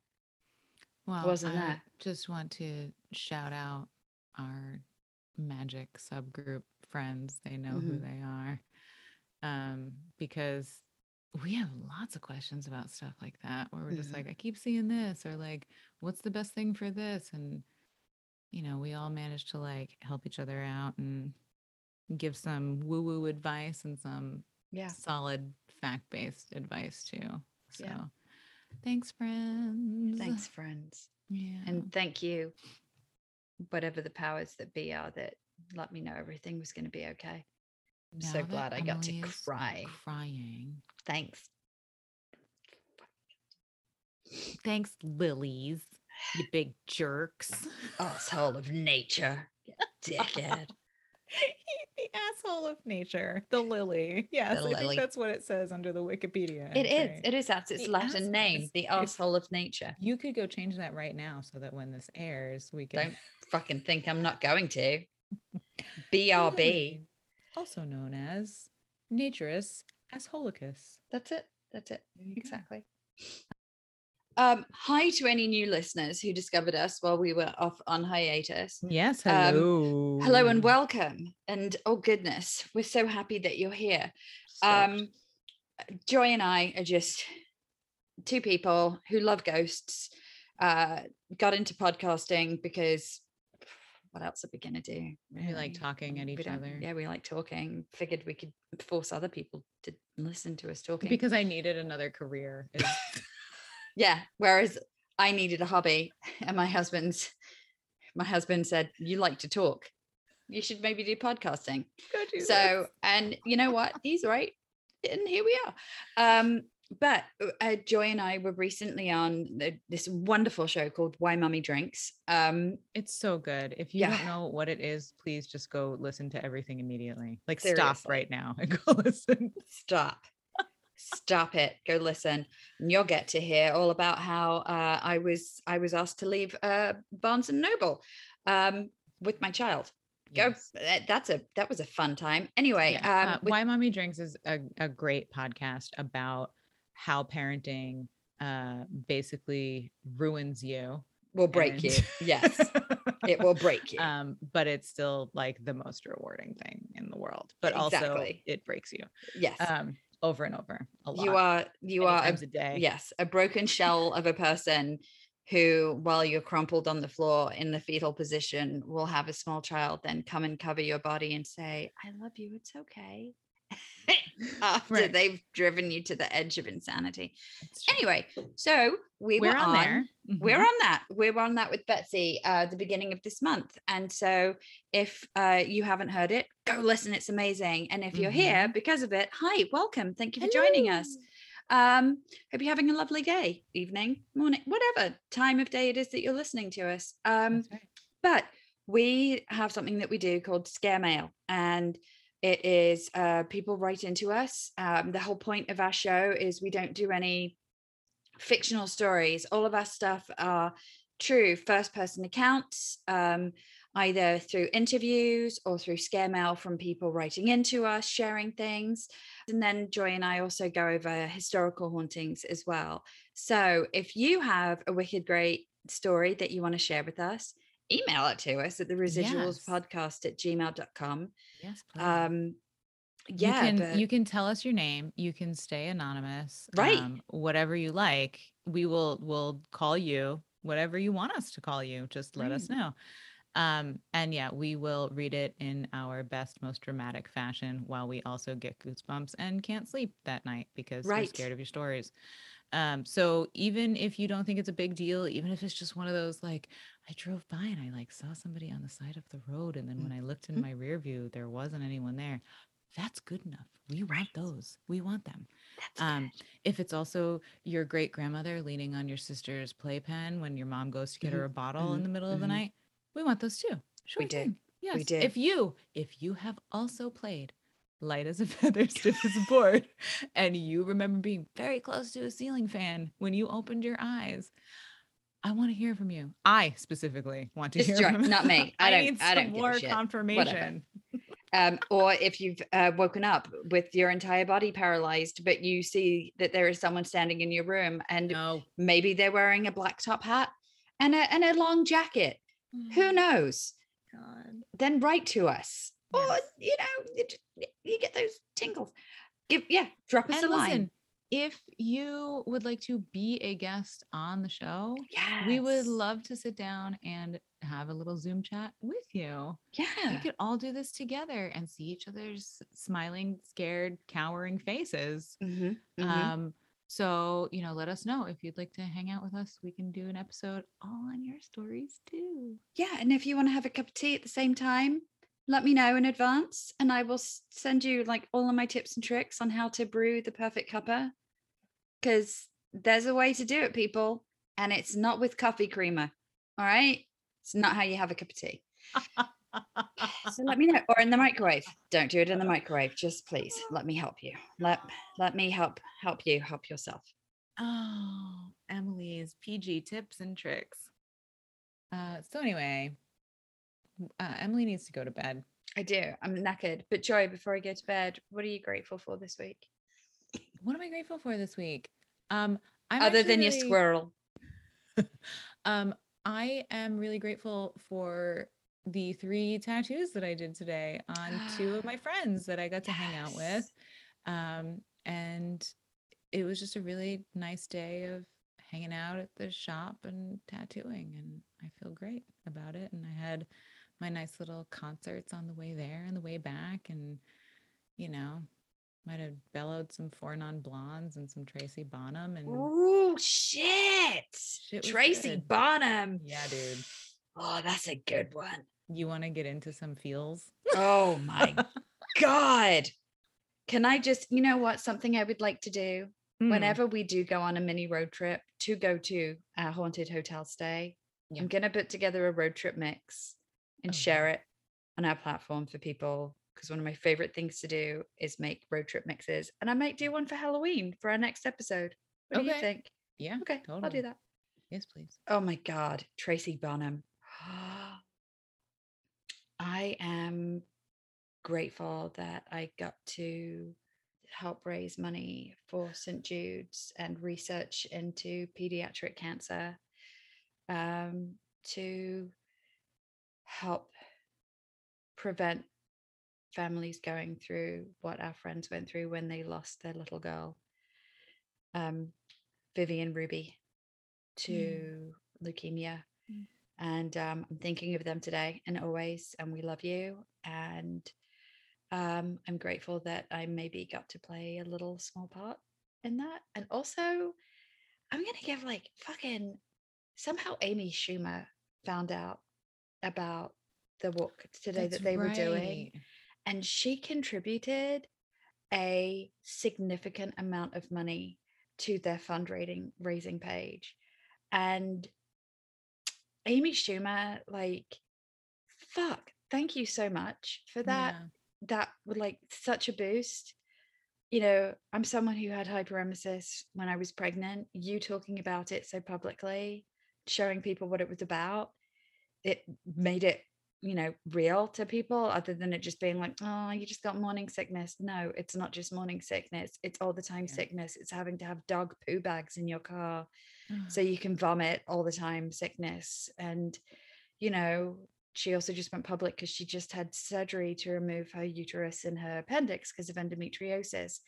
Well, wasn't I there. just want to shout out our magic subgroup friends. They know who Mhm. they are. Um, because we have lots of questions about stuff like that where we're just Mhm. like, I keep seeing this, or like, what's the best thing for this? And you know, we all manage to like help each other out and give some woo-woo advice and some yeah solid fact-based advice too. So Yeah. thanks, friends. thanks friends Yeah. and thank you whatever the powers that be are that let me know everything was going to be okay I'm so Now that glad I got to cry. Crying. thanks Thanks, lilies. You big jerks. Oh, asshole of nature dickhead the asshole of nature. The lily. Yes, The I lily. think that's what it says under the Wikipedia. It is. It is. That's its The Latin asshole name, the asshole of nature. You could go change that right now so that when this airs, we can. Don't fucking think I'm not going to. BRB. Also known as Naturus Assholicus. That's it. That's it. Exactly. Um, hi to any new listeners who discovered us while we were off on hiatus. Yes, Um, hello. Hello and welcome. And oh goodness, we're so happy that you're here. Um, Joy and I are just two people who love ghosts. Uh, got into podcasting because what else are we gonna do? We like talking at each other. Yeah, we like talking. Figured we could force other people to listen to us talking. because I needed another career. yeah. Whereas I needed a hobby, and my husband's my husband said, "You like to talk. You should maybe do podcasting." Do this. So, and you know what? He's right. And here we are. Um, but uh, Joy and I were recently on the, this wonderful show called Why Mummy Drinks. Um, it's so good. If you Yeah. don't know what it is, please just go listen to everything immediately. Like Seriously. stop right now and go listen. stop. Stop it. Go listen. And you'll get to hear all about how uh, I was I was asked to leave uh, Barnes and Noble um, with my child. Go. Yes. That's a that was a fun time. Anyway, Yeah, um, uh, with- Why Mommy Drinks is a, a great podcast about how parenting uh basically ruins you. will break you. Yes, it will break you. um, but it's still like the most rewarding thing in the world. But also it breaks you yes, um over and over a lot. you are you many are a a day. yes a broken shell of a person who while you're crumpled on the floor in the fetal position will have a small child then come and cover your body and say i love you it's okay after Right. they've driven you to the edge of insanity. Anyway so we we're were on, there. we're Mhm. on that. We're on that with betsy uh the beginning of this month. And so if uh you haven't heard it go listen it's amazing. And if you're here because of it hi welcome. Thank you for joining us. Um hope you're having a lovely day evening morning whatever time of day it is that you're listening to us. Um right. but we have something that we do called scare mail. And it is uh, people write into us um, the whole point of our show is we don't do any fictional stories. All of our stuff are true first person accounts um, either through interviews or through scare mail from people writing into us sharing things. And then joy and i also go over historical hauntings as well. So if you have a wicked great story that you want to share with us email it to us at the residuals Yes. podcast at gmail.com Yes, please. um yeah you can but- you can tell us your name you can stay anonymous Right. um, whatever you like we will will call you whatever you want us to call you just let us know um and yeah we will read it in our best most dramatic fashion while we also get goosebumps and can't sleep that night because we're scared of your stories um so even if you don't think it's a big deal even if it's just one of those like i drove by and i like saw somebody on the side of the road and then when i looked in Mhm. my rear view there wasn't anyone there that's good enough we want those we want them um if it's also your great grandmother leaning on your sister's playpen when your mom goes to get her a bottle in mhm, the middle of the mhm. night we want those too sure do. thing. yes do. if you if you have also played light as a feather stiff as a board and you remember being very close to a ceiling fan when you opened your eyes I want to hear from you. I specifically want to Just hear from not me. I don't- need I don't more confirmation. um, or if you've uh, woken up with your entire body paralyzed, but you see that there is someone standing in your room and No. maybe they're wearing a black top hat and a, and a long jacket. Who knows? God. Then write to us. Or, Yes. you know, you, get those tingles. Give, yeah, drop us And a line. if you would like to be a guest on the show, Yeah. we would love to sit down and have a little Zoom chat with you. Yeah. We could all do this together and see each other's smiling, scared, cowering faces. Mhm, mhm. Um, so you know, let us know if you'd like to hang out with us. We can do an episode all on your stories too. yeah. And if you want to have a cup of tea at the same time, let me know in advance and I will send you like all of my tips and tricks on how to brew the perfect cuppa. Because there's a way to do it, people. And it's not with coffee creamer. All right. It's not how you have a cup of tea. So let me know. Or in the microwave. Don't do it in the microwave. Just please let me help you. Let let me help help you help yourself. Oh, Emily's PG tips and tricks. Uh, so anyway, uh, Emily needs to go to bed. I do. I'm knackered. But Joy, before I go to bed, what are you grateful for this week? What am I grateful for this week? Um, I'm other than actually your squirrel. Um, I am really grateful for the three tattoos that I did today on two of my friends that I got to hang out with. Um, and it was just a really nice day of hanging out at the shop and tattooing, and I feel great about it. And I had my nice little concerts on the way there and the way back, and you know, might have bellowed some four non blondes and some Tracy Bonham, and Oh shit. Shit Tracy good. Bonham. yeah, dude. Oh, that's a good one. You want to get into some feels? Oh my God. Can I just, you know what? Something I would like to do Mm. whenever we do go on a mini road trip to go to a haunted hotel stay. Yeah. I'm going to put together a road trip mix and Oh, share it on our platform for people. Because one of my favorite things to do is make road trip mixes. And I might do one for Halloween for our next episode. What do you think? Yeah. Okay, I'll do that. Yes, please. Oh my God, Tracy Bonham. I am grateful that I got to help raise money for St. Jude's and research into pediatric cancer um, to help prevent families going through what our friends went through when they lost their little girl, um, Vivian Ruby, to leukemia. Mm. And um, I'm thinking of them today and always. And we love you. And um, I'm grateful that I maybe got to play a little small part in that. And also, I'm going to give like fucking somehow Amy Schumer found out about the walk today That's that they were doing and she contributed a significant amount of money to their fundraising raising page. And amy schumer like fuck thank you so much for that. Yeah. that would like such a boost. You know i'm someone who had hyperemesis when i was pregnant. You talking about it so publicly showing people what it was about it made it you know real to people other than it just being like oh you just got morning sickness no it's not just morning sickness it's all the time Yeah. sickness it's having to have dog poo bags in your car so you can vomit all the time sickness and you know she also just went public because she just had surgery to remove her uterus and her appendix because of endometriosis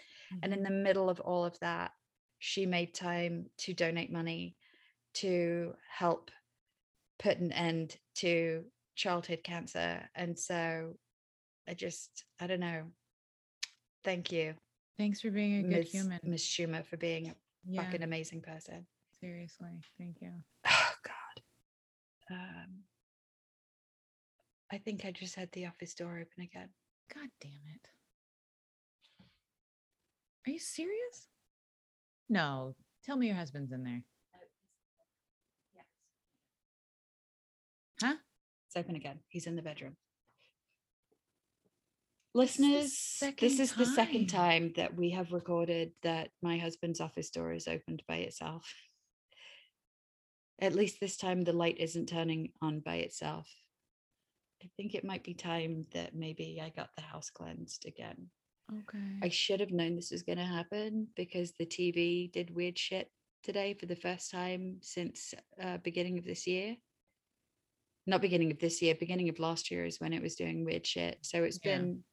and in Mhm. the middle of all of that she made time to donate money to help put an end to childhood cancer and so i just i don't know thank you Thanks for being a good Ms. human. Ms. Schumer for being a yeah. fucking amazing person Seriously. Thank you. Oh God. Um, I think I just had the office door open again. God damn it. Are you serious? No. Tell me your husband's in there. Huh? It's open again. He's in the bedroom. Listeners, this is the second time. time that we have recorded that my husband's office door is opened by itself. At least this time the light isn't turning on by itself. I think it might be time that maybe I got the house cleansed again. Okay. I should have known this was going to happen because the TV did weird shit today for the first time since uh, beginning of this year. Not beginning of this year, beginning of last year is when it was doing weird shit. So it's Yeah. been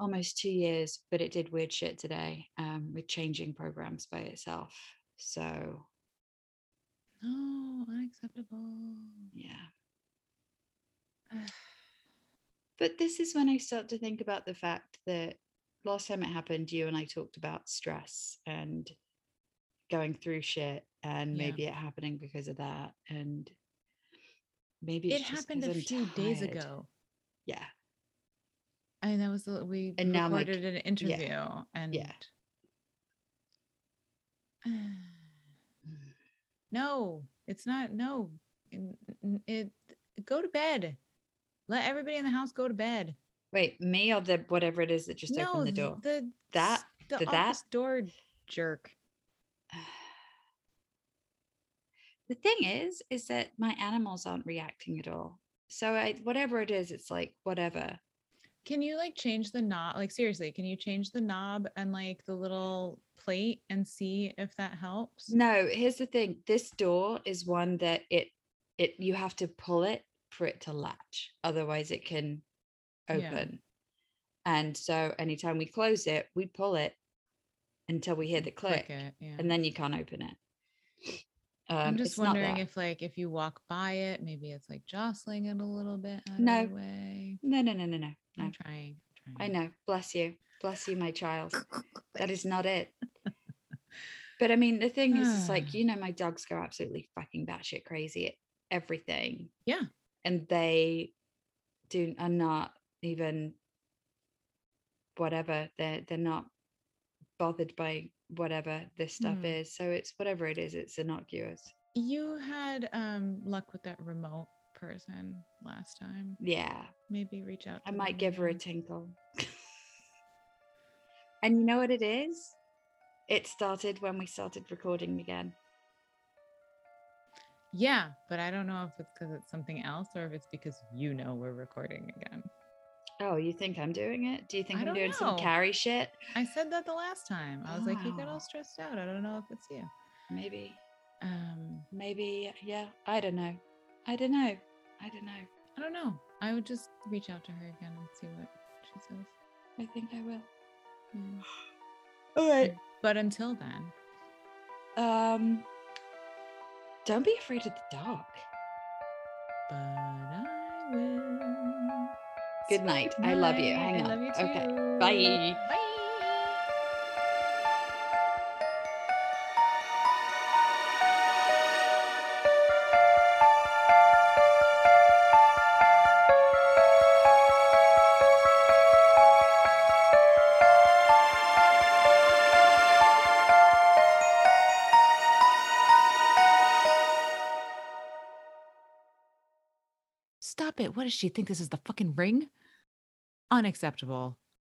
almost two years, but it did weird shit today um, with changing programs by itself. So no, unacceptable. yeah. But this is when I start to think about the fact that last time it happened, you and I talked about stress and going through shit and Yeah. maybe it happening because of that. And maybe It happened a I'm few days ago. Yeah. I mean, that was the, we And now I'm like, recorded an interview and yeah. no, it's not. No, n- it go to bed. Let everybody in the house go to bed. Wait, me or the whatever it is that just no, opened the th- door? The That- the, the that? door jerk. The thing is, is that my animals aren't reacting at all. So I, whatever it is, it's like whatever. Can you like change the knob? Like seriously, can you change the knob and like the little plate and see if that helps? No, here's the thing. This door is one that it it you have to pull it for it to latch. Otherwise it can Yeah. open. And so anytime we close it, we pull it until we hear the click, Click it. Yeah. and then you can't open it. Um, I'm just wondering if like if you walk by it, maybe it's like jostling it a little bit No. way. No, no, no, no, no, no. I'm trying. I'm I know. Bless you. Bless you, my child. That is not it. But I mean, the thing is, it's like, you know, my dogs go absolutely fucking batshit crazy at everything. Yeah. And they do are not even whatever. They're they're not bothered by whatever this stuff Hmm. is. So it's whatever it is, it's innocuous. You had um luck with that remote person last time. Yeah. Maybe reach out. I might give her a tinkle. and you know what it is? It started when we started recording again. Yeah, but I don't know if it's because it's something else or if it's because you know we're recording again. Oh, you think I'm doing it? Do you think I I'm don't doing some carry shit? I said that the last time. I was like, you got all stressed out. I don't know if it's you. Maybe, Um, maybe, yeah. I don't know. I don't know. I don't know. I don't know. I would just reach out to her again and see what she says. I think I will. All right. But until then, Um, don't be afraid of the dark. but. Good say night. I love you. Hang I on. you Okay. Bye. Bye. Does she think this is the fucking ring? Unacceptable.